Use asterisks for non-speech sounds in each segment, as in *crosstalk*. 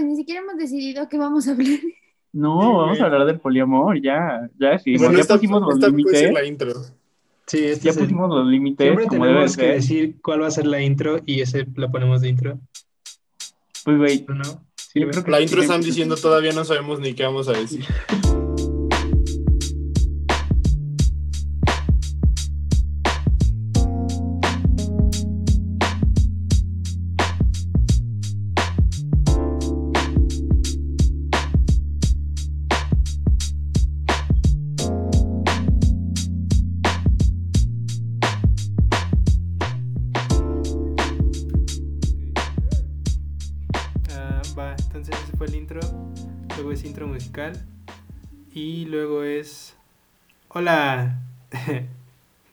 sabes, ni siquiera hemos decidido qué vamos a hablar. No, vamos a hablar del poliamor, ya, ya sí, Bueno, ya esta, pusimos los límites, la intro. Sí, este ya es el- pusimos los límites Siempre como debe tenemos que ser. decir cuál va a ser la intro y ese la ponemos de intro. Pues güey, ¿o ¿No? yo ¿Sirve? creo que La intro están mucho diciendo todavía no sabemos ni qué vamos a decir. Hola. *laughs*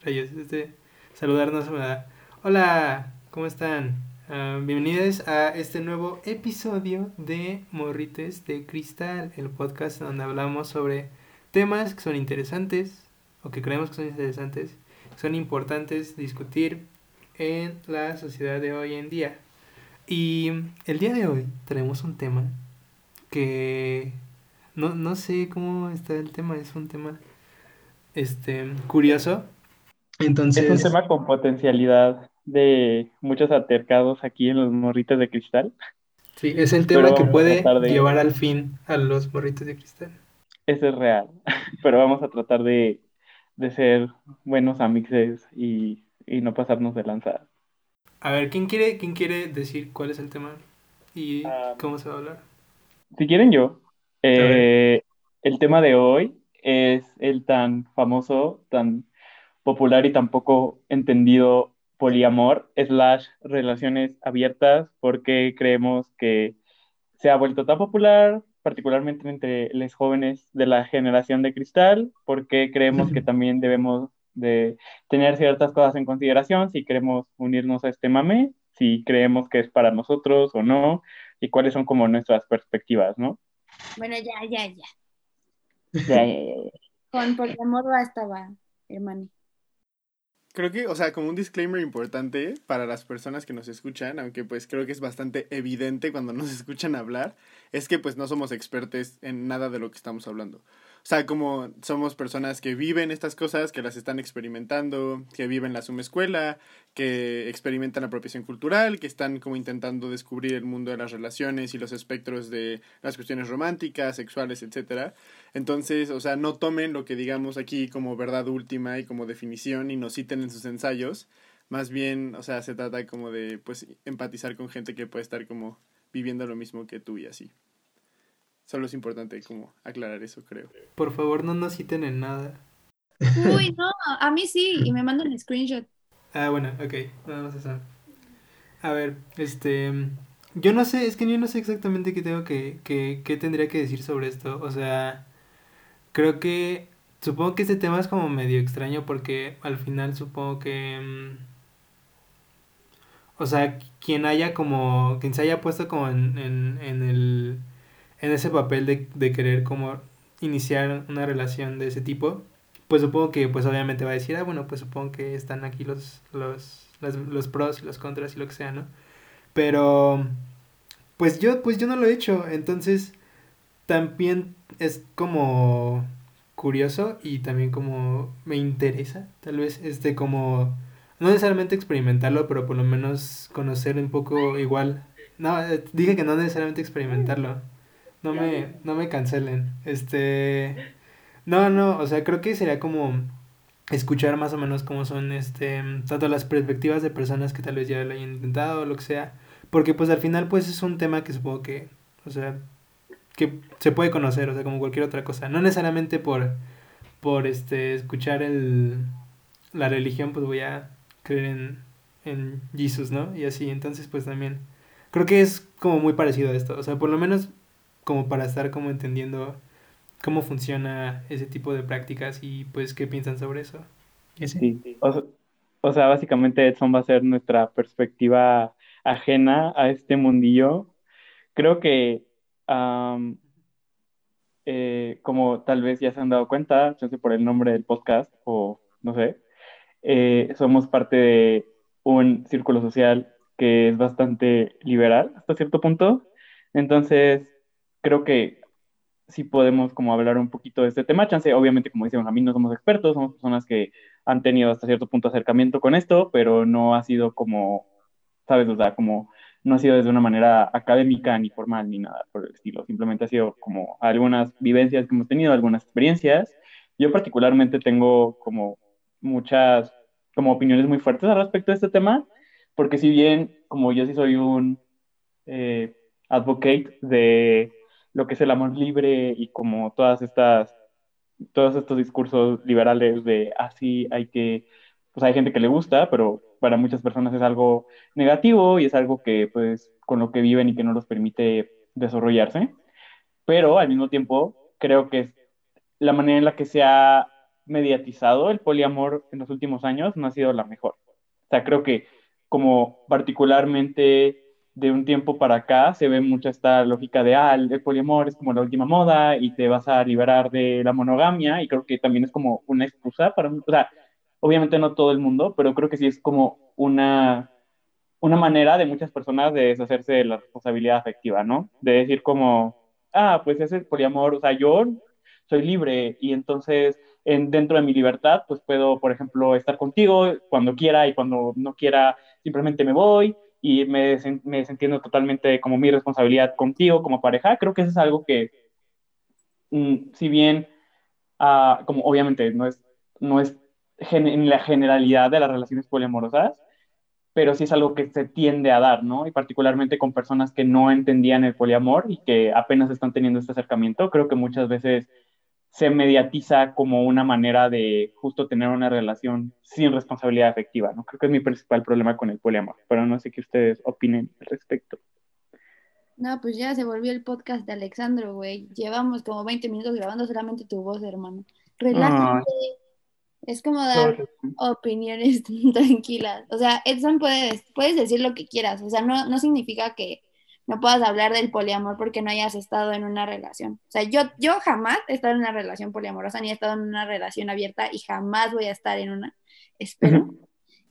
Rayos, este. Saludarnos da. Hola, ¿cómo están? Ah, bienvenidos a este nuevo episodio de Morrites de Cristal, el podcast donde hablamos sobre temas que son interesantes o que creemos que son interesantes, que son importantes discutir en la sociedad de hoy en día. Y el día de hoy tenemos un tema que no, no sé cómo está el tema, es un tema este curioso. Entonces, Es un tema con potencialidad de muchos altercados aquí en los morritos de cristal. Sí, es el tema Pero que puede de- llevar al fin a los morritos de cristal. Eso es real, *laughs* pero vamos a tratar de, de ser buenos amixes y, y no pasarnos de lanzada. A ver, ¿quién quiere, quién quiere decir cuál es el tema y Ah. cómo se va a hablar? Si quieren yo, eh, el tema de hoy es el tan famoso, tan popular y tan poco entendido poliamor slash relaciones abiertas, porque creemos que se ha vuelto tan popular, particularmente entre los jóvenes de la generación de cristal, porque creemos que también debemos de tener ciertas cosas en consideración si queremos unirnos a este mame, si creemos que es para nosotros o no, y cuáles son como nuestras perspectivas, ¿no? Bueno, ya, ya, ya. Ya, ya, ya, ya. Con poliamor bastaba, hermano. Creo que, o sea, como un disclaimer importante para las personas que nos escuchan, aunque pues creo que es bastante evidente cuando nos *laughs* escuchan hablar, es que pues no somos expertos en nada de lo que estamos hablando. O sea, como somos personas que viven estas cosas, que las están experimentando, que viven la suma escuela, que experimentan la apropiación cultural, que están como intentando descubrir el mundo de las relaciones y los espectros de las cuestiones románticas, sexuales, etcétera. Entonces, o sea, no tomen lo que digamos aquí como verdad última y como definición y nos citen en sus ensayos. Más bien, o sea, se trata como de, pues, empatizar con gente que puede estar como viviendo lo mismo que tú y así. Solo es importante como aclarar eso, creo. Por favor, no nos citen en nada. Uy, *laughs* no, a mí sí, y me mandan el screenshot. Ah, bueno, ok, nada más eso. A ver, este, yo no sé, es que yo no sé exactamente qué tengo que, que, qué tendría que decir sobre esto. O sea, creo que, supongo que este tema es como medio extraño porque al final supongo que, mm, o sea, quien haya como, quien se haya puesto como en, en, en el, en ese papel de, de querer como iniciar una relación de ese tipo, pues supongo que pues obviamente va a decir, ah, bueno, pues supongo que están aquí los, los, las- los pros y los contras y lo que sea, ¿no? Pero, pues yo, pues yo no lo he hecho, entonces también es como curioso y también como me interesa, tal vez, este, como, no necesariamente experimentarlo, pero por lo menos conocer un poco igual. No, eh, dije que no necesariamente experimentarlo. No me, no me cancelen. Este, no, no, o sea, creo que sería como escuchar más o menos cómo son este tanto las perspectivas de personas que tal vez ya lo hayan intentado o lo que sea, porque pues al final pues es un tema que supongo que, o sea, que se puede conocer, o sea, como cualquier otra cosa, no necesariamente por por este escuchar el la religión pues voy a creer en en Jesús, ¿no? Y así, entonces pues también creo que es como muy parecido a esto, o sea, por lo menos como para estar como entendiendo cómo funciona ese tipo de prácticas y pues qué piensan sobre eso. Y así. Sí, o, o sea, básicamente Edson va a ser nuestra perspectiva ajena a este mundillo. Creo que, am, eh, como tal vez ya se han dado cuenta, no sé por el nombre del podcast o no sé, eh, somos parte de un círculo social que es bastante liberal hasta cierto punto. Entonces, creo que sí podemos como hablar un poquito de este tema. Chance, obviamente, como dice Benjamín, no somos expertos, somos personas que han tenido hasta cierto punto acercamiento con esto, pero no ha sido como, ¿sabes? O sea, como no ha sido desde una manera académica ni formal ni nada por el estilo. Simplemente ha sido como algunas vivencias que hemos tenido, algunas experiencias. Yo particularmente tengo como muchas como opiniones muy fuertes al respecto de este tema, porque si bien como yo sí soy un eh, advocate de lo que es el amor libre y como todas estas todos estos discursos liberales de así ah, hay que pues hay gente que le gusta, pero para muchas personas es algo negativo y es algo que pues con lo que viven y que no los permite desarrollarse. Pero al mismo tiempo creo que la manera en la que se ha mediatizado el poliamor en los últimos años no ha sido la mejor. O sea, creo que como particularmente de un tiempo para acá se ve mucha esta lógica de, ah, el poliamor es como la última moda y te vas a liberar de la monogamia y creo que también es como una excusa para, o sea, obviamente no todo el mundo, pero creo que sí es como una, una manera de muchas personas de deshacerse de la responsabilidad afectiva, ¿no? De decir como, ah, pues ese es poliamor, o sea, yo soy libre y entonces en, dentro de mi libertad, pues puedo, por ejemplo, estar contigo cuando quiera y cuando no quiera, simplemente me voy y me, me totalmente como mi responsabilidad contigo como pareja. Creo que eso es algo que, mm, si bien, ah, como obviamente no es, no es en la generalidad de las relaciones poliamorosas, pero sí es algo que se tiende a dar, ¿no? Y particularmente con personas que no entendían el poliamor y que apenas están teniendo este acercamiento, creo que muchas veces se mediatiza como una manera de justo tener una relación sin responsabilidad afectiva, ¿no? Creo que es mi principal problema con el poliamor, pero no sé qué ustedes opinen al respecto. No, pues ya se volvió el podcast de Alexandro, güey. Llevamos como 20 minutos grabando solamente tu voz, hermano. Relájate. Es como dar opiniones *laughs* tranquilas. O sea, Edson, puedes, puedes decir lo que quieras. O sea, no, no significa que no puedas hablar del poliamor porque no hayas estado en una relación. O sea, yo, yo jamás he estado en una relación poliamorosa ni he estado en una relación abierta y jamás voy a estar en una. Espero.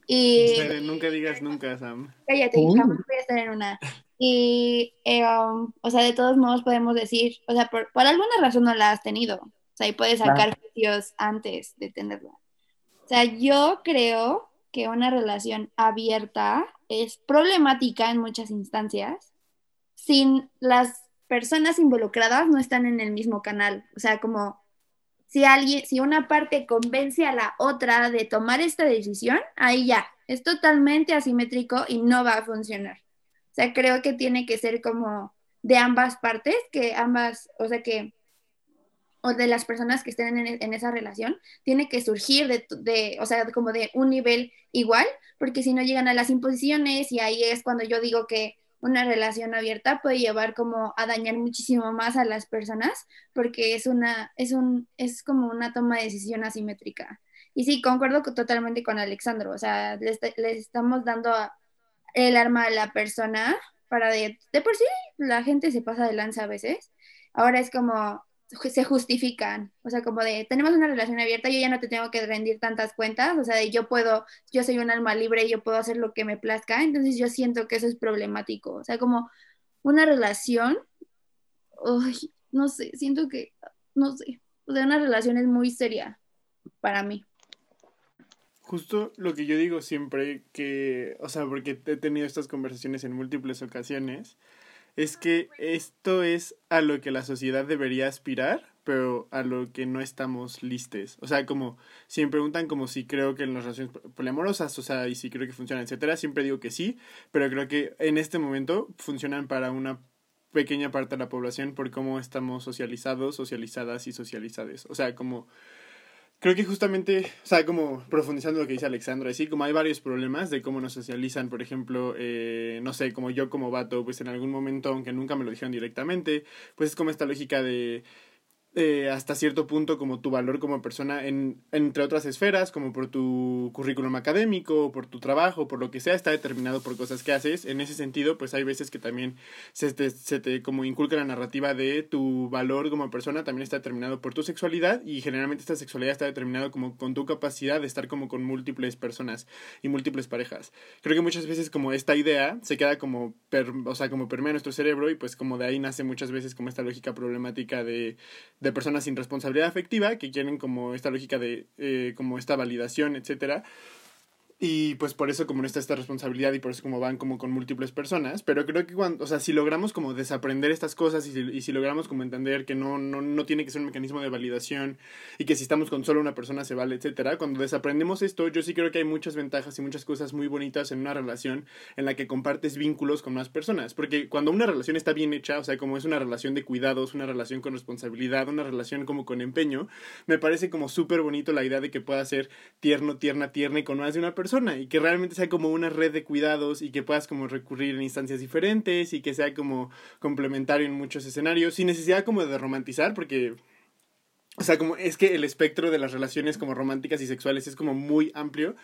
Y, nunca digas nunca, Sam. Cállate, jamás voy a estar en una. Y, eh, um, o sea, de todos modos podemos decir, o sea, por, alguna razón no la has tenido. O sea, y puedes sacar juicios antes de tenerla. O sea, yo creo que una relación abierta es problemática en muchas instancias sin las personas involucradas no están en el mismo canal. O sea, como si alguien, si una parte convence a la otra de tomar esta decisión, ahí ya, es totalmente asimétrico y no va a funcionar. O sea, creo que tiene que ser como de ambas partes, que ambas, o sea, que, o de las personas que estén en, esa relación, tiene que surgir de, o sea, como de un nivel igual, porque si no llegan a las imposiciones y ahí es cuando yo digo que una relación abierta puede llevar como a dañar muchísimo más a las personas porque es una, es un, es como una toma de decisión asimétrica. Y sí, concuerdo totalmente con Alexandro, o sea, le, estamos dando el arma a la persona para de por sí la gente se pasa de lanza a veces. Ahora es como, se justifican, o sea, como de, tenemos una relación abierta, yo ya no te tengo que rendir tantas cuentas, o sea, de yo puedo, yo soy un alma libre, yo puedo hacer lo que me plazca, entonces yo siento que eso es problemático, o sea, como una relación, no sé, siento que, no sé, una relación es muy seria para mí. Justo lo que yo digo siempre que, o sea, porque he tenido estas conversaciones en múltiples ocasiones, es que esto es a lo que la sociedad debería aspirar, pero a lo que no estamos listes. O sea, como si me preguntan como si creo que en las relaciones poliamorosas, o sea, y si creo que funcionan, etcétera, siempre digo que sí, pero creo que en este momento funcionan para una pequeña parte de la población por cómo estamos socializados, socializadas y socializadas. O sea, como creo que justamente, o sea, como profundizando lo que dice Alexandra, así como hay varios problemas de cómo nos socializan, por ejemplo, eh, no sé, como yo como vato, pues en algún momento, aunque nunca me lo dijeron directamente, pues es como esta lógica de eh, hasta cierto punto como tu valor como persona en, entre otras esferas, como por tu currículum académico, por tu trabajo, por lo que sea, está determinado por cosas que haces. En ese sentido, pues hay veces que también se te, se te como inculca la narrativa de tu valor como persona, también está determinado por tu sexualidad y generalmente esta sexualidad está determinada como con tu capacidad de estar como con múltiples personas y múltiples parejas. Creo que muchas veces como esta idea se queda como, per, o sea, como permea nuestro cerebro y pues como de ahí nace muchas veces como esta lógica problemática de de personas sin responsabilidad afectiva que quieren como esta lógica de eh, como esta validación, etcétera, y pues por eso como no está esta responsabilidad y por eso como van como con múltiples personas, pero creo que cuando, o sea, si logramos como desaprender estas cosas y si, y si logramos como entender que no, no, no tiene que ser un mecanismo de validación y que si estamos con solo una persona se vale, etcétera, cuando desaprendemos esto, yo sí creo que hay muchas ventajas y muchas cosas muy bonitas en una relación en la que compartes vínculos con más personas, porque cuando una relación está bien hecha, o sea, como es una relación de cuidados, una relación con responsabilidad, una relación como con empeño, me parece como súper bonito la idea de que pueda ser tierno, tierna, tierna y con más de una persona y que realmente sea como una red de cuidados y que puedas como recurrir en instancias diferentes y que sea como complementario en muchos escenarios sin necesidad como de romantizar porque o sea, como es que el espectro de las relaciones como románticas y sexuales es como muy amplio,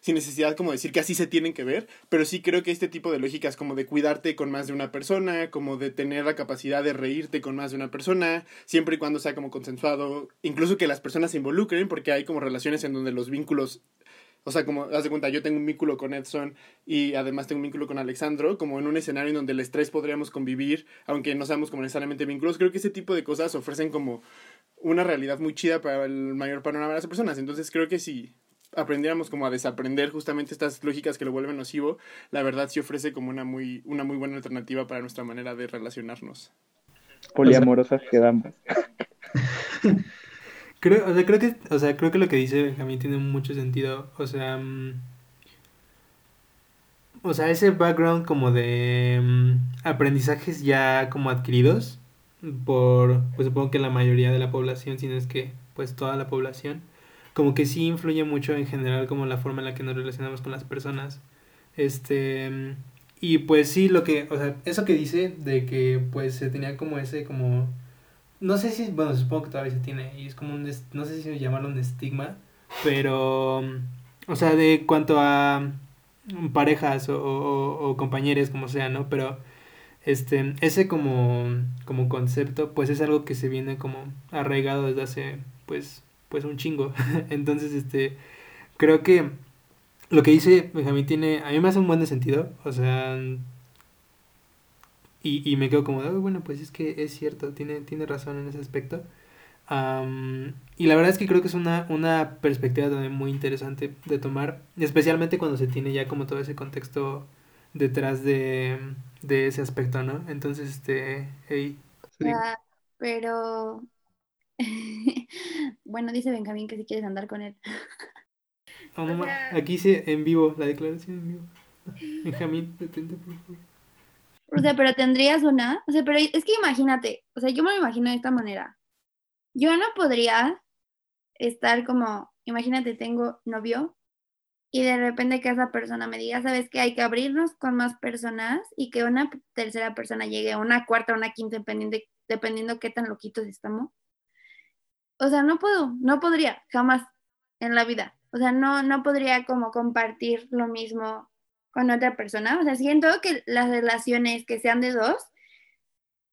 sin necesidad como decir que así se tienen que ver, pero sí creo que este tipo de lógicas como de cuidarte con más de una persona, como de tener la capacidad de reírte con más de una persona, siempre y cuando sea como consensuado, incluso que las personas se involucren, porque hay como relaciones en donde los vínculos o sea, como, haz de cuenta, yo tengo un vínculo con Edson y además tengo un vínculo con Alexandro, como en un escenario en donde el estrés podríamos convivir, aunque no seamos como necesariamente vínculos. Creo que ese tipo de cosas ofrecen como una realidad muy chida para el mayor panorama de las personas. Entonces creo que si aprendiéramos como a desaprender justamente estas lógicas que lo vuelven nocivo, la verdad sí ofrece como una muy, una muy buena alternativa para nuestra manera de relacionarnos. Poliamorosas quedamos. *laughs* Creo, o sea, creo que, o sea, creo que lo que dice Benjamín tiene mucho sentido. O sea, mm, o sea, ese background como de mm, aprendizajes ya como adquiridos por, pues supongo que la mayoría de la población, si no es que, pues toda la población, como que sí influye mucho en general como la forma en la que nos relacionamos con las personas. Este, mm, y pues sí, lo que, o sea, eso que dice de que pues se tenía como ese como no sé si, bueno, supongo que todavía se tiene, y es como un, no sé si llamarlo un estigma, pero, o sea, de cuanto a parejas o, o, compañeros, como sea, ¿no? Pero, este, ese como, como concepto, pues es algo que se viene como arraigado desde hace, pues, pues un chingo. *laughs* Entonces, este, creo que lo que dice Benjamín tiene, a mí me hace un buen sentido, o sea, y, y me quedo como, bueno, pues es que es cierto, tiene, tiene razón en ese aspecto. y la verdad es que creo que es una, una perspectiva también muy interesante de tomar, especialmente cuando se tiene ya como todo ese contexto detrás de, de ese aspecto, ¿no? Entonces, este, hey. Ah, pero, *laughs* bueno, dice Benjamín que si quieres andar con él. Oh, aquí sí, en vivo, la declaración en vivo. Benjamín, detente, por favor. O sea, pero tendrías una, o sea, pero es que imagínate, o sea, yo me lo imagino de esta manera. Yo no podría estar como, imagínate, tengo novio y de repente que esa persona me diga, sabes que hay que abrirnos con más personas y que una tercera persona llegue, una cuarta, una quinta, dependiendo, dependiendo qué tan loquitos estamos. O sea, no puedo, no podría, jamás en la vida. O sea, no, no podría como compartir lo mismo con otra persona. O sea, siento que las relaciones que sean de dos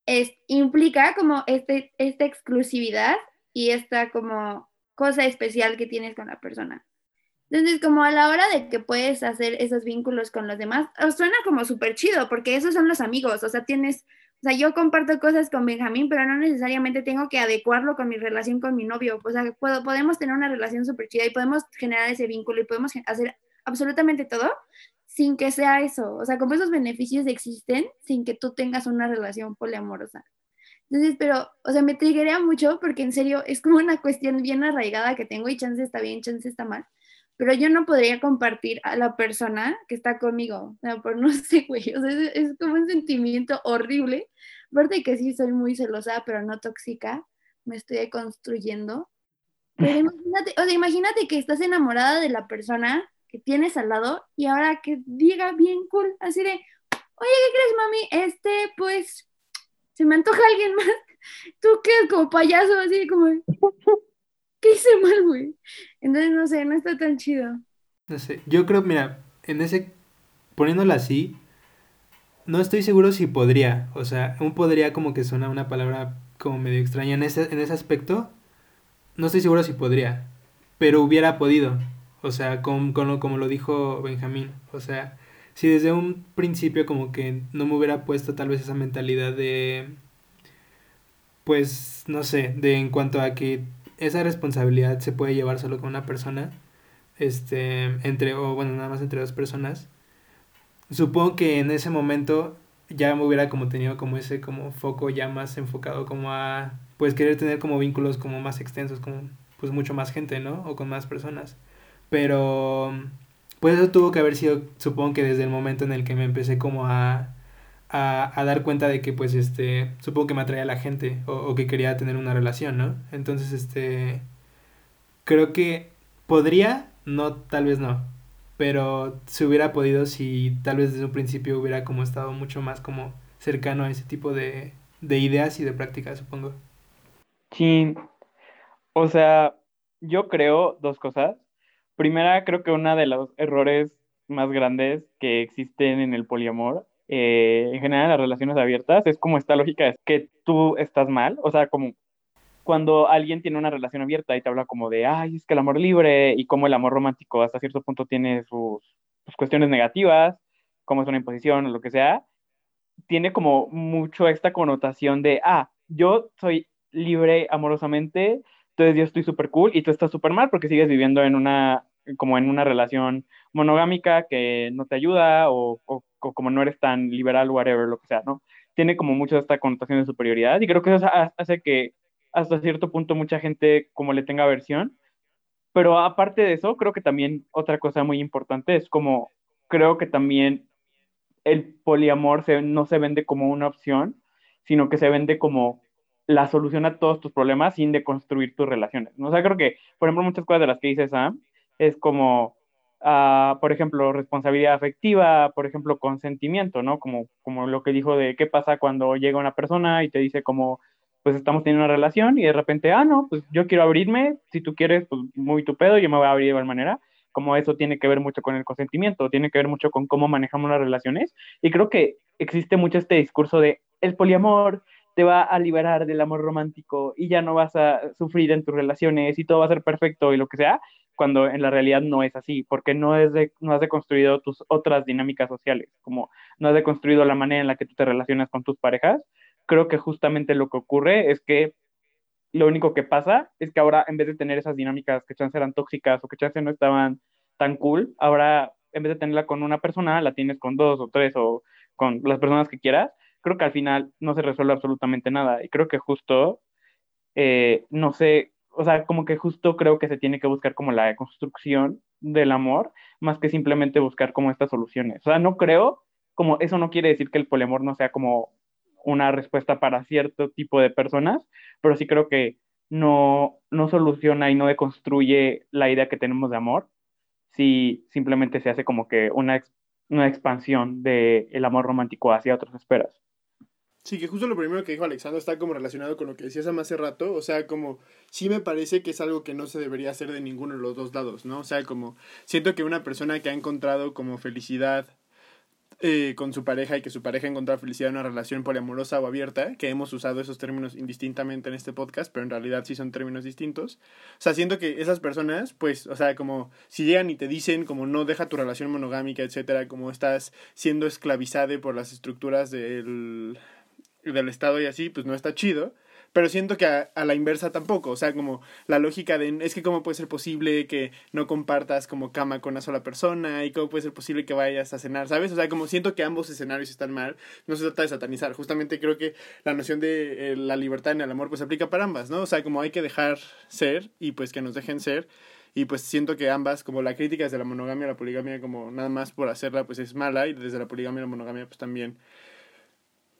es, implica como este, esta exclusividad y esta como cosa especial que tienes con la persona. Entonces, como a la hora de que puedes hacer esos vínculos con los demás, suena como súper chido, porque esos son los amigos, o sea, tienes, o sea, yo comparto cosas con Benjamín, pero no necesariamente tengo que adecuarlo con mi relación con mi novio, o sea, puedo, podemos tener una relación súper chida y podemos generar ese vínculo y podemos hacer absolutamente todo sin que sea eso. O sea, como esos beneficios existen sin que tú tengas una relación poliamorosa. Entonces, pero, o sea, me triguea mucho porque en serio es como una cuestión bien arraigada que tengo y chance está bien, chance está mal. Pero yo no podría compartir a la persona que está conmigo. O sea, por no *laughs* sé, güey. O sea, es, es como un sentimiento horrible. Aparte que sí soy muy celosa, pero no tóxica. Me estoy construyendo. Pero *laughs* imagínate, o sea, imagínate que estás enamorada de la persona tienes al lado y ahora que diga bien cool, así de, oye, ¿qué crees, mami? Este, pues, se me antoja alguien más. *laughs* tú quedas como payaso, así como, *laughs* ¿qué hice mal, güey? Entonces, no sé, no está tan chido. No sé, yo creo, mira, en ese, poniéndolo así, no estoy seguro si podría, o sea, un podría como que suena una palabra como medio extraña en ese, en ese aspecto, no estoy seguro si podría, pero hubiera podido, o sea, con, con lo, como lo dijo Benjamín, o sea, si desde un principio como que no me hubiera puesto tal vez esa mentalidad de, pues, no sé, de en cuanto a que esa responsabilidad se puede llevar solo con una persona, este, entre, o bueno, nada más entre dos personas, supongo que en ese momento ya me hubiera como tenido como ese como foco ya más enfocado como a, pues, querer tener como vínculos como más extensos, como, pues, mucho más gente, ¿no? O con más personas. Pero, pues eso tuvo que haber sido, supongo que desde el momento en el que me empecé como a, a, a dar cuenta de que, pues, este, supongo que me atraía la gente o, o que quería tener una relación, ¿no? Entonces, este, creo que podría, no, tal vez no, pero se hubiera podido si tal vez desde un principio hubiera como estado mucho más como cercano a ese tipo de, de ideas y de prácticas, supongo. Sí, o sea, yo creo dos cosas. Primera, creo que uno de los errores más grandes que existen en el poliamor, eh, en general en las relaciones abiertas, es como esta lógica de que tú estás mal, o sea, como cuando alguien tiene una relación abierta y te habla como de, ay, es que el amor libre y como el amor romántico hasta cierto punto tiene sus, sus cuestiones negativas, como es una imposición o lo que sea, tiene como mucho esta connotación de, ah, yo soy libre amorosamente, entonces yo estoy súper cool y tú estás súper mal porque sigues viviendo en una, como en una relación monogámica que no te ayuda o, o, como no eres tan liberal, whatever, lo que sea, ¿no? Tiene como mucho esta connotación de superioridad y creo que eso hace que hasta cierto punto mucha gente como le tenga aversión. Pero aparte de eso, creo que también otra cosa muy importante es como, creo que también el poliamor se, no se vende como una opción, sino que se vende como la solución a todos tus problemas sin deconstruir tus relaciones. ¿no? O sea, creo que, por ejemplo, muchas cosas de las que dice Sam es como, uh, por ejemplo, responsabilidad afectiva, por ejemplo, consentimiento, ¿no? Como, como lo que dijo de qué pasa cuando llega una persona y te dice como, pues estamos teniendo una relación y de repente, ah, no, pues yo quiero abrirme, si tú quieres, pues muy tu pedo, yo me voy a abrir de igual manera. Como eso tiene que ver mucho con el consentimiento, tiene que ver mucho con cómo manejamos las relaciones. Y creo que existe mucho este discurso de el poliamor te va a liberar del amor romántico y ya no vas a sufrir en tus relaciones y todo va a ser perfecto y lo que sea, cuando en la realidad no es así, porque no, es de, no has deconstruido tus otras dinámicas sociales, como no has deconstruido la manera en la que tú te relacionas con tus parejas. Creo que justamente lo que ocurre es que lo único que pasa es que ahora en vez de tener esas dinámicas que chance eran tóxicas o que chance no estaban tan cool, ahora en vez de tenerla con una persona, la tienes con dos o tres o con las personas que quieras, creo que al final no se resuelve absolutamente nada. Y creo que justo, eh, no sé, o sea, como que justo creo que se tiene que buscar como la construcción del amor, más que simplemente buscar como estas soluciones. O sea, no creo, como eso no quiere decir que el poliamor no sea como una respuesta para cierto tipo de personas, pero sí creo que no, no soluciona y no deconstruye la idea que tenemos de amor, si simplemente se hace como que una, una expansión del el amor romántico hacia otras esferas. Sí, que justo lo primero que dijo Alexandra está como relacionado con lo que decías hace rato, o sea, como sí me parece que es algo que no se debería hacer de ninguno de los dos lados, ¿no? O sea, como siento que una persona que ha encontrado como felicidad eh, con su pareja y que su pareja encontrado felicidad en una relación poliamorosa o abierta, que hemos usado esos términos indistintamente en este podcast, pero en realidad sí son términos distintos. O sea, siento que esas personas, pues, o sea, como si llegan y te dicen como no deja tu relación monogámica, etcétera, como estás siendo esclavizada por las estructuras del, del Estado y así, pues no está chido pero siento que a, la inversa tampoco, o sea, como la lógica de, es que cómo puede ser posible que no compartas como cama con una sola persona y cómo puede ser posible que vayas a cenar, ¿sabes? O sea, como siento que ambos escenarios están mal, no se trata de satanizar, justamente creo que la noción de eh, la libertad en el amor pues aplica para ambas, ¿no? O sea, como hay que dejar ser y pues que nos dejen ser. Y pues siento que ambas, como la crítica desde la monogamia a la poligamia, como nada más por hacerla, pues es mala, y desde la poligamia a la monogamia, pues también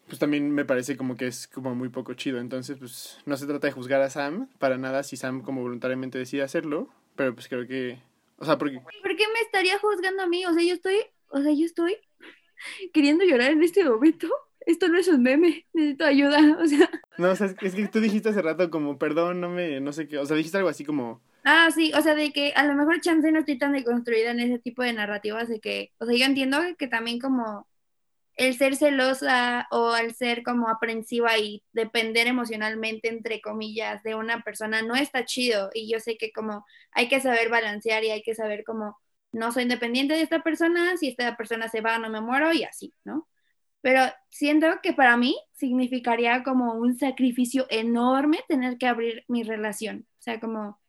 pues también me parece como que es como muy poco chido. Entonces, pues no se trata de juzgar a Sam para nada si Sam como voluntariamente decide hacerlo, pero pues creo que, o sea, porque... ¿Por qué me estaría juzgando a mí? O sea, yo estoy, o sea, yo estoy *laughs* queriendo llorar en este momento. esto no es un meme, necesito ayuda, *laughs* o sea. No, o sea, es, que tú dijiste hace rato como, perdón, no me, no sé qué, o sea, dijiste algo así como, Ah, sí, o sea, de que a lo mejor chance no estoy tan deconstruida en ese tipo de narrativas de que, o sea, yo entiendo que también como el ser celosa o el ser como aprensiva y depender emocionalmente, entre comillas, de una persona no está chido. Y yo sé que como hay que saber balancear y hay que saber como no soy independiente de esta persona, si esta persona se va no me muero y así, ¿no? Pero siento que para mí significaría como un sacrificio enorme tener que abrir mi relación. O sea, como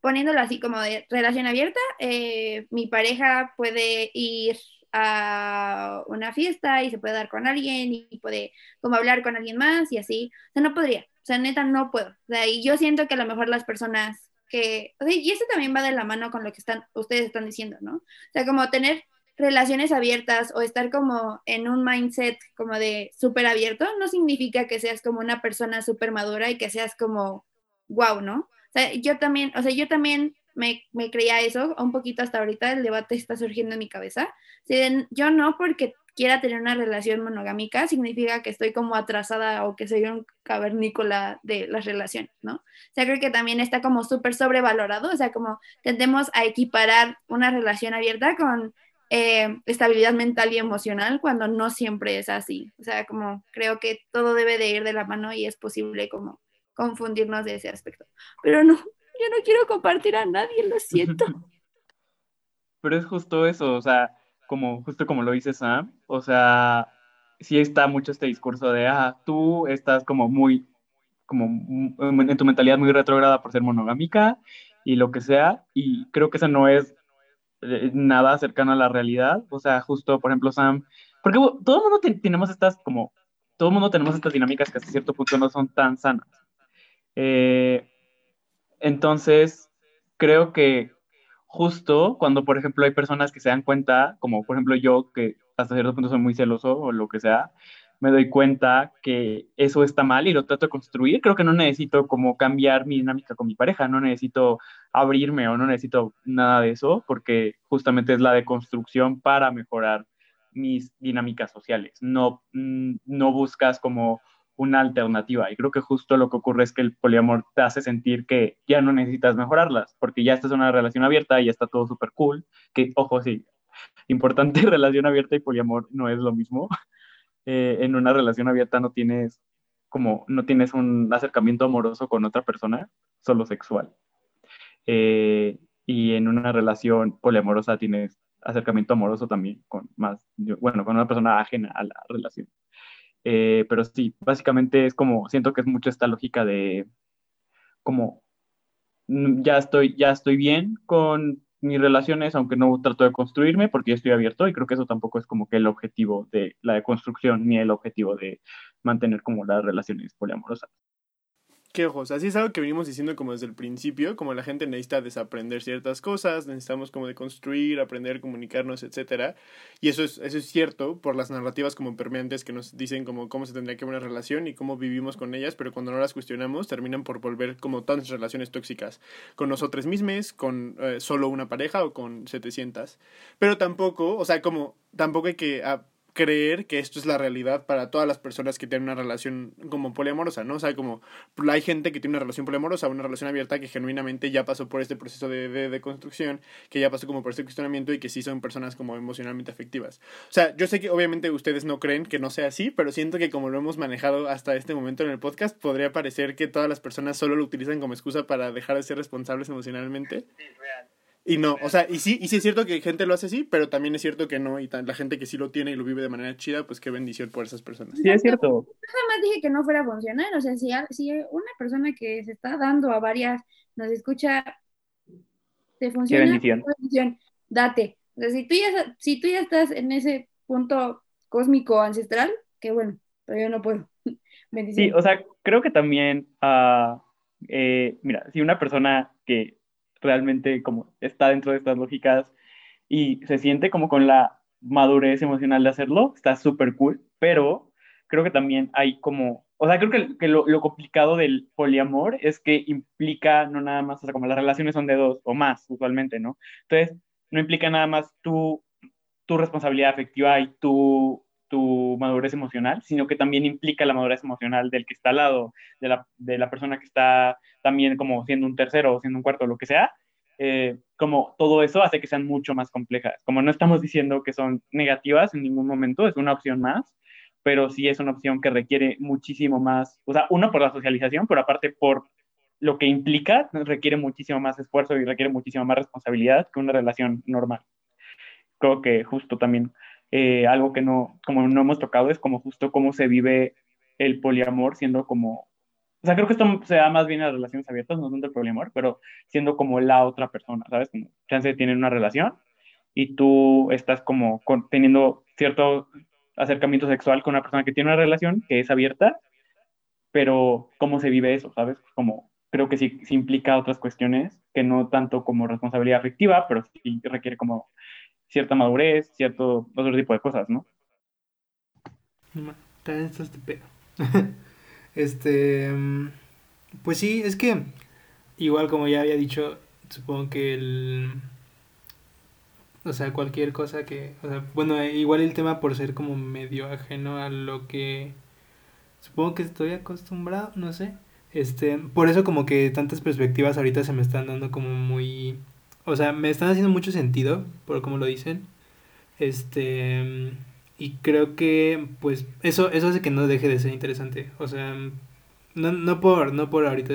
poniéndolo así como de relación abierta, eh, mi pareja puede ir a una fiesta y se puede dar con alguien y puede como hablar con alguien más y así. O sea, no podría. O sea, neta, no puedo. O sea, y yo siento que a lo mejor las personas que... O sea, y eso también va de la mano con lo que están, ustedes están diciendo, ¿no? O sea, como tener relaciones abiertas o estar como en un mindset como de súper abierto, no significa que seas como una persona súper madura y que seas como wow, ¿no? O sea, yo también, o sea, yo también me, me, creía eso, un poquito hasta ahorita el debate está surgiendo en mi cabeza. Si yo no porque quiera tener una relación monogámica, significa que estoy como atrasada o que soy un cavernícola de las relaciones, ¿no? O sea, creo que también está como súper sobrevalorado, o sea, como tendemos a equiparar una relación abierta con eh, estabilidad mental y emocional cuando no siempre es así. O sea, como creo que todo debe de ir de la mano y es posible como confundirnos de ese aspecto. Pero no, yo no quiero compartir a nadie, lo siento. *laughs* Pero es justo eso, o sea, como justo como lo dice Sam, o sea, sí está mucho este discurso de, ah, tú estás como muy, como en tu mentalidad muy retrógrada por ser monogámica y lo que sea, y creo que eso no es eh, nada cercano a la realidad, o sea, justo, por ejemplo, Sam, porque todo el mundo tenemos estas como, todo el mundo tenemos estas dinámicas que hasta cierto punto no son tan sanas. Eh, entonces, creo que justo cuando, por ejemplo, hay personas que se dan cuenta, como por ejemplo yo, que hasta cierto punto soy muy celoso o lo que sea, me doy cuenta que eso está mal y lo trato de construir. Creo que no necesito como cambiar mi dinámica con mi pareja, no necesito abrirme o no necesito nada de eso, porque justamente es la deconstrucción para mejorar mis dinámicas sociales. No, mm, no buscas como una alternativa. Y creo que justo lo que ocurre es que el poliamor te hace sentir que ya no necesitas mejorarlas, porque ya estás en una relación abierta y ya está todo súper cool. Que, ojo, sí, importante, *laughs* relación abierta y poliamor no es lo mismo. *laughs* Eh, en una relación abierta no tienes como, no tienes un acercamiento amoroso con otra persona, solo sexual. Eh, y en una relación poliamorosa tienes acercamiento amoroso también con más, bueno, con una persona ajena a la relación. Eh, pero sí, básicamente es como, siento que es mucho esta lógica de como mm, ya estoy, ya estoy bien con mis relaciones, aunque no trato de construirme porque ya estoy abierto y creo que eso tampoco es como que el objetivo de la deconstrucción ni el objetivo de mantener como las relaciones poliamorosas ojos, así es algo que venimos diciendo como desde el principio, como la gente necesita desaprender ciertas cosas, necesitamos como de construir, aprender, comunicarnos, etcétera. Y eso es, eso es cierto por las narrativas como permeantes que nos dicen como cómo se tendría que una relación y cómo vivimos con ellas, pero cuando no las cuestionamos terminan por volver como tantas relaciones tóxicas con nosotros mismos, con eh, solo una pareja o con 700. Pero tampoco, o sea, como tampoco hay que... Ah, creer que esto es la realidad para todas las personas que tienen una relación como poliamorosa, ¿no? O sea, como hay gente que tiene una relación poliamorosa, una relación abierta que genuinamente ya pasó por este proceso de, de, construcción, que ya pasó como por este cuestionamiento y que sí son personas como emocionalmente afectivas. O sea, yo sé que obviamente ustedes no creen que no sea así, pero siento que como lo hemos manejado hasta este momento en el podcast, podría parecer que todas las personas solo lo utilizan como excusa para dejar de ser responsables emocionalmente. Sí, real. Y no, o sea, y sí, y sí es cierto que gente lo hace así, pero también es cierto que no, y la gente que sí lo tiene y lo vive de manera chida, pues qué bendición por esas personas. Sí, es cierto. Yo jamás dije que no fuera a funcionar, o sea, si, si una persona que se está dando a varias nos escucha, te funciona, qué bendición. date. O sea, si tú, ya, si tú ya estás en ese punto cósmico ancestral, qué bueno, pero yo no puedo. *laughs* bendición. Sí, o sea, creo que también, uh, eh, mira, si una persona que realmente como está dentro de estas lógicas y se siente como con la madurez emocional de hacerlo, está súper cool, pero creo que también hay como, o sea, creo que, que lo, lo, complicado del poliamor es que implica no nada más, o sea, como las relaciones son de dos o más usualmente, ¿no? Entonces, no implica nada más tu, tu responsabilidad afectiva y tu tu madurez emocional, sino que también implica la madurez emocional del que está al lado, de la, de la persona que está también como siendo un tercero o siendo un cuarto, lo que sea, eh, como todo eso hace que sean mucho más complejas. Como no estamos diciendo que son negativas en ningún momento, es una opción más, pero sí es una opción que requiere muchísimo más, o sea, uno por la socialización, pero aparte por lo que implica, requiere muchísimo más esfuerzo y requiere muchísima más responsabilidad que una relación normal. Creo que justo también eh, algo que no, como no hemos tocado es como justo cómo se vive el poliamor siendo como, o sea, creo que esto se da más bien en las relaciones abiertas, no son del poliamor, pero siendo como la otra persona, ¿sabes? Como chance tienen una relación y tú estás como teniendo cierto acercamiento sexual con una persona que tiene una relación que es abierta, pero cómo se vive eso, ¿sabes? Como creo que sí, sí implica otras cuestiones que no tanto como responsabilidad afectiva, pero sí requiere como cierta madurez, cierto otro tipo de cosas, ¿no? También está este pedo. *laughs* este, mm, pues sí, es que igual como ya había dicho, supongo que el, o sea, cualquier cosa que, o sea, bueno, igual el tema por ser como medio ajeno a lo que supongo que estoy acostumbrado, no sé. Este, por eso como que tantas perspectivas ahorita se me están dando como muy o sea, me están haciendo mucho sentido, por como lo dicen. Este, y creo que, pues, eso, eso hace que no deje de ser interesante. O sea, no, no por, no por ahorita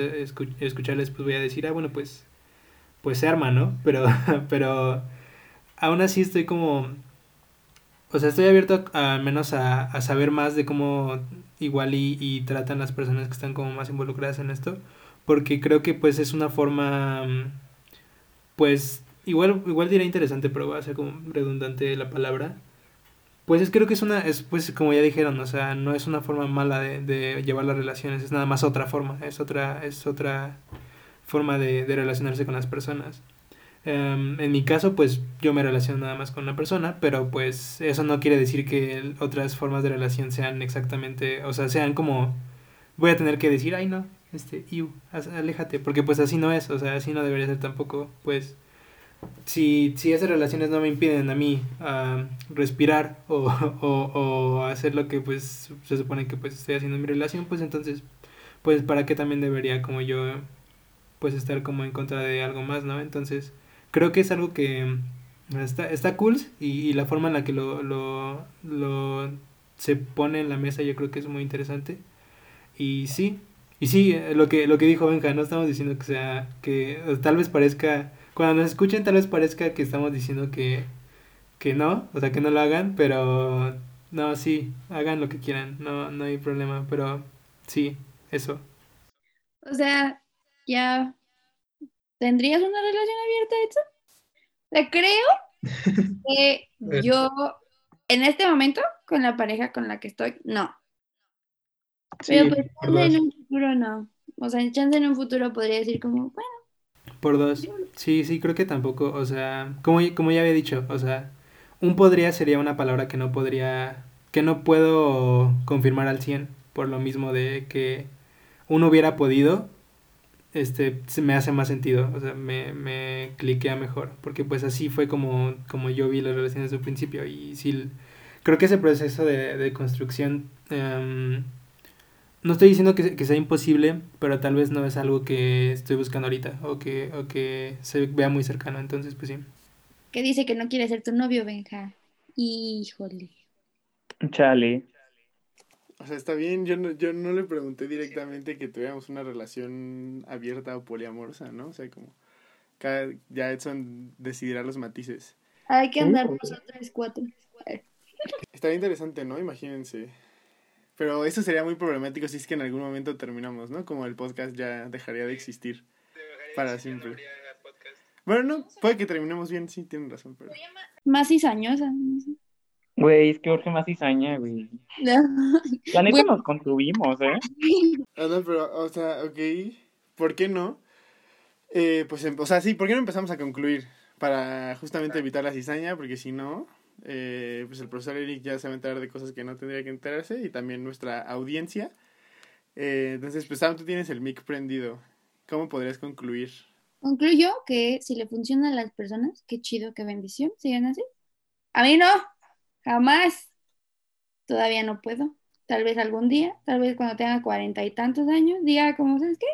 escucharles, pues voy a decir, ah, bueno, pues, pues se arma, ¿no? Pero, *laughs* pero, aún así estoy como, o sea, estoy abierto al menos a, a saber más de cómo igual y, y tratan las personas que están como más involucradas en esto. Porque creo que, pues, es una forma pues igual, igual dirá interesante, pero va a ser como redundante la palabra. Pues es, creo que es una, es pues como ya dijeron, o sea, no es una forma mala de, llevar las relaciones, es nada más otra forma, es otra, es otra forma de, relacionarse con las personas. Em, en mi caso, pues yo me relaciono nada más con una persona, pero pues eso no quiere decir que otras formas de relación sean exactamente, o sea, sean como, voy a tener que decir, ay no, este, iu, aléjate, porque pues así no es, o sea, así no debería ser tampoco, pues, si, si esas relaciones no me impiden a mí uh, respirar o, *laughs* o, o, hacer lo que pues se supone que pues estoy haciendo en mi relación, pues entonces, pues para qué también debería como yo, pues estar como en contra de algo más, ¿no? Entonces, creo que es algo que está, está cool y, y la forma en la que lo, lo, lo se pone en la mesa yo creo que es muy interesante. Y sí, y sí, eh, lo que, lo que dijo Benja, no estamos diciendo que sea, que tal vez parezca, cuando nos escuchen tal vez parezca que estamos diciendo que, que no, o sea, que no lo hagan, pero no, sí, hagan lo que quieran, no, no hay problema, pero sí, eso. O sea, ya, ¿tendrías una relación abierta, Edson? Sea, creo *laughs* que yo, en este momento, con la pareja con la que estoy, no. Pero pues chance en un futuro no. O sea, chance en un futuro podría decir como, bueno. Por dos. Sí, sí, creo que tampoco, o sea, como, como ya había dicho, o sea, un podría sería una palabra que no podría, que no puedo confirmar al 100, por lo mismo de que uno hubiera podido, este, me hace más sentido, o sea, me, me cliquea mejor, porque pues así fue como, como yo vi las relaciones desde un principio y sí, creo que ese proceso de, de construcción... Um, no estoy diciendo que, sea imposible, pero tal vez no es algo que estoy buscando ahorita o que, o que se vea muy cercano, entonces pues sí. ¿Qué dice que no quiere ser tu novio, Benja? Híjole. Chale. O sea, está bien, yo no, yo no le pregunté directamente que tuviéramos una relación abierta o poliamorosa, ¿no? O sea, como cada, ya Edson decidirá los matices. Hay que andar nosotros cuatro. Estaría interesante, ¿no? Imagínense pero eso sería muy problemático si es que en algún momento terminamos, ¿no? Como el podcast ya dejaría de existir para siempre. Bueno, no, puede que terminemos bien, sí, tienen razón, pero... Más cizañosa. Güey, es que Jorge más cizaña, güey. La neta nos construimos, ¿eh? Ah, no, pero, o sea, ok, ¿por qué no? Eh, pues, o sea, sí, ¿por qué no empezamos a concluir? Para justamente evitar la cizaña, porque si no, eh, pues el profesor Eric ya se va a enterar de cosas que no tendría que enterarse y también nuestra audiencia. Eh, entonces, pues Sam, tú tienes el mic prendido. ¿Cómo podrías concluir? Concluyo que si le funciona a las personas, qué chido, qué bendición, sigan así. A mí no, jamás. todavía no puedo. Tal vez algún día, tal vez cuando tenga cuarenta y tantos años, diga como, ¿sabes qué?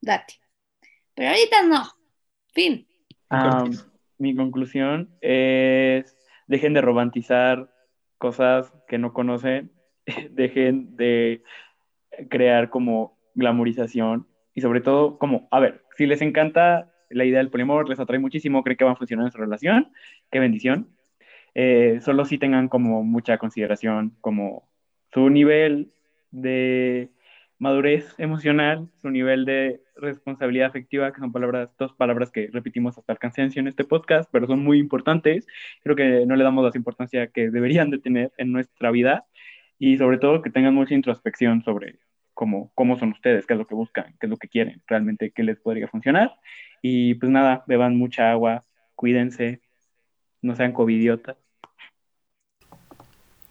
Date. Pero ahorita no. Fin. Ah, mi conclusión es, dejen de romantizar cosas que no conocen, *laughs* dejen de crear como glamorización y sobre todo como, a ver, si les encanta la idea del poliamor, les atrae muchísimo, creen que van a funcionar en su relación, qué bendición. Eh, solo si tengan como mucha consideración como su nivel de madurez emocional, su nivel de responsabilidad afectiva, que son palabras, dos palabras que repetimos hasta el cansancio en este podcast, pero son muy importantes. Creo que no le damos la importancia que deberían de tener en nuestra vida y sobre todo que tengan mucha introspección sobre cómo, cómo son ustedes, qué es lo que buscan, qué es lo que quieren, realmente qué les podría funcionar. Y pues nada, beban mucha agua, cuídense, no sean covidiotas.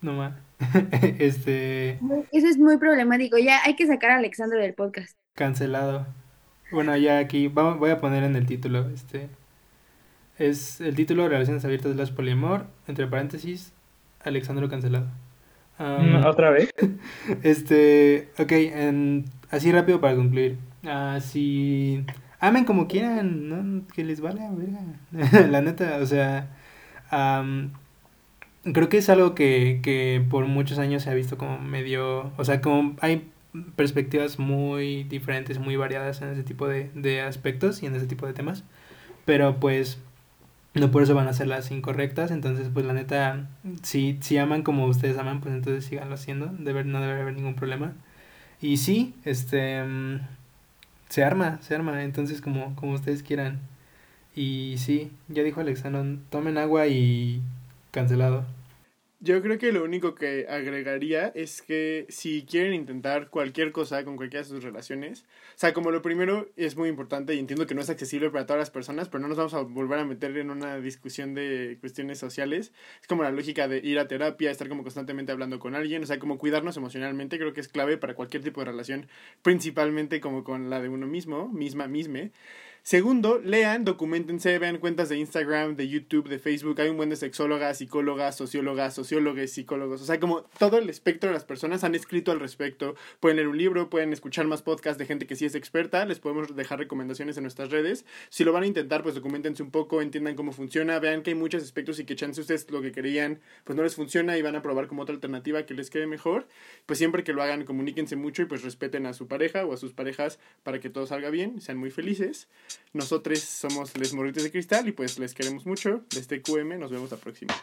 No más. *laughs* este. Eso es muy problemático. Ya hay que sacar a Alexandro del podcast. Cancelado. Bueno, ya aquí vamos, voy a poner en el título. Este. Es el título Relaciones abiertas de las poliamor. Entre paréntesis, Alexandro cancelado. Um, ¿Otra vez? *laughs* Este. Ok, en, así rápido para concluir. Ah, si. Amen como quieran, ¿no? Que les vale, verga. *laughs* La neta, o sea. Creo que es algo que, que por muchos años se ha visto como medio, o sea, como hay perspectivas muy diferentes, muy variadas en ese tipo de, de aspectos y en ese tipo de temas, pero pues no por eso van a ser las incorrectas, entonces pues la neta, si, si aman como ustedes aman, pues entonces síganlo haciendo, debe, no debe haber ningún problema. Y sí, este, se arma, se arma, entonces como, como ustedes quieran. Y sí, ya dijo Alexandro, tomen agua y cancelado. Yo creo que lo único que agregaría es que si quieren intentar cualquier cosa con cualquiera de sus relaciones, o sea, como lo primero es muy importante y entiendo que no es accesible para todas las personas, pero no nos vamos a volver a meter en una discusión de cuestiones sociales. Es como la lógica de ir a terapia, estar como constantemente hablando con alguien, o sea, como cuidarnos emocionalmente, creo que es clave para cualquier tipo de relación, principalmente como con la de uno mismo, misma, misme. Segundo, lean, documentense, vean cuentas de Instagram, de YouTube, de Facebook. Hay un buen de sexólogas, psicólogas, sociólogas, sociólogos, psicólogos. O sea, como todo el espectro de las personas han escrito al respecto. Pueden leer un libro, pueden escuchar más podcasts de gente que sí es experta. Les podemos dejar recomendaciones en nuestras redes. Si lo van a intentar, pues documentense un poco, entiendan cómo funciona, vean que hay muchos aspectos y que chance ustedes lo que querían, pues no les funciona y van a probar como otra alternativa que les quede mejor. Pues siempre que lo hagan, comuníquense mucho y pues respeten a su pareja o a sus parejas para que todo salga bien, sean muy felices. Nosotros somos Les Morritos de Cristal y pues les queremos mucho. Desde QM, nos vemos la próxima.